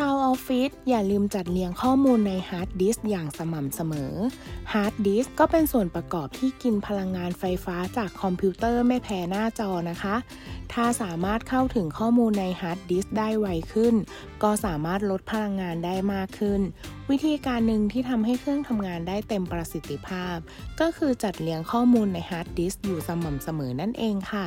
ชาวออฟฟิศอย่าลืมจัดเรียงข้อมูลในฮาร์ดดิสก์อย่างสม่ำเสมอ ฮาร์ดดิสก์ก็เป็นส่วนประกอบที่กินพลังงานไฟฟ้าจากคอมพิวเตอร์ไม่แพ้หน้าจอนะคะ ถ้าสามารถเข้าถึงข้อมูลในฮาร์ดดิสก์ได้ไวขึ้น ก็สามารถลดพลังงานได้มากขึ้น วิธีการหนึ่งที่ทำให้เครื่องทำงานได้เต็มประสิทธิภาพ ก็คือจัดเรียงข้อมูลในฮาร์ดดิสก์อยู่สม่ำเสมอนั่นเองค่ะ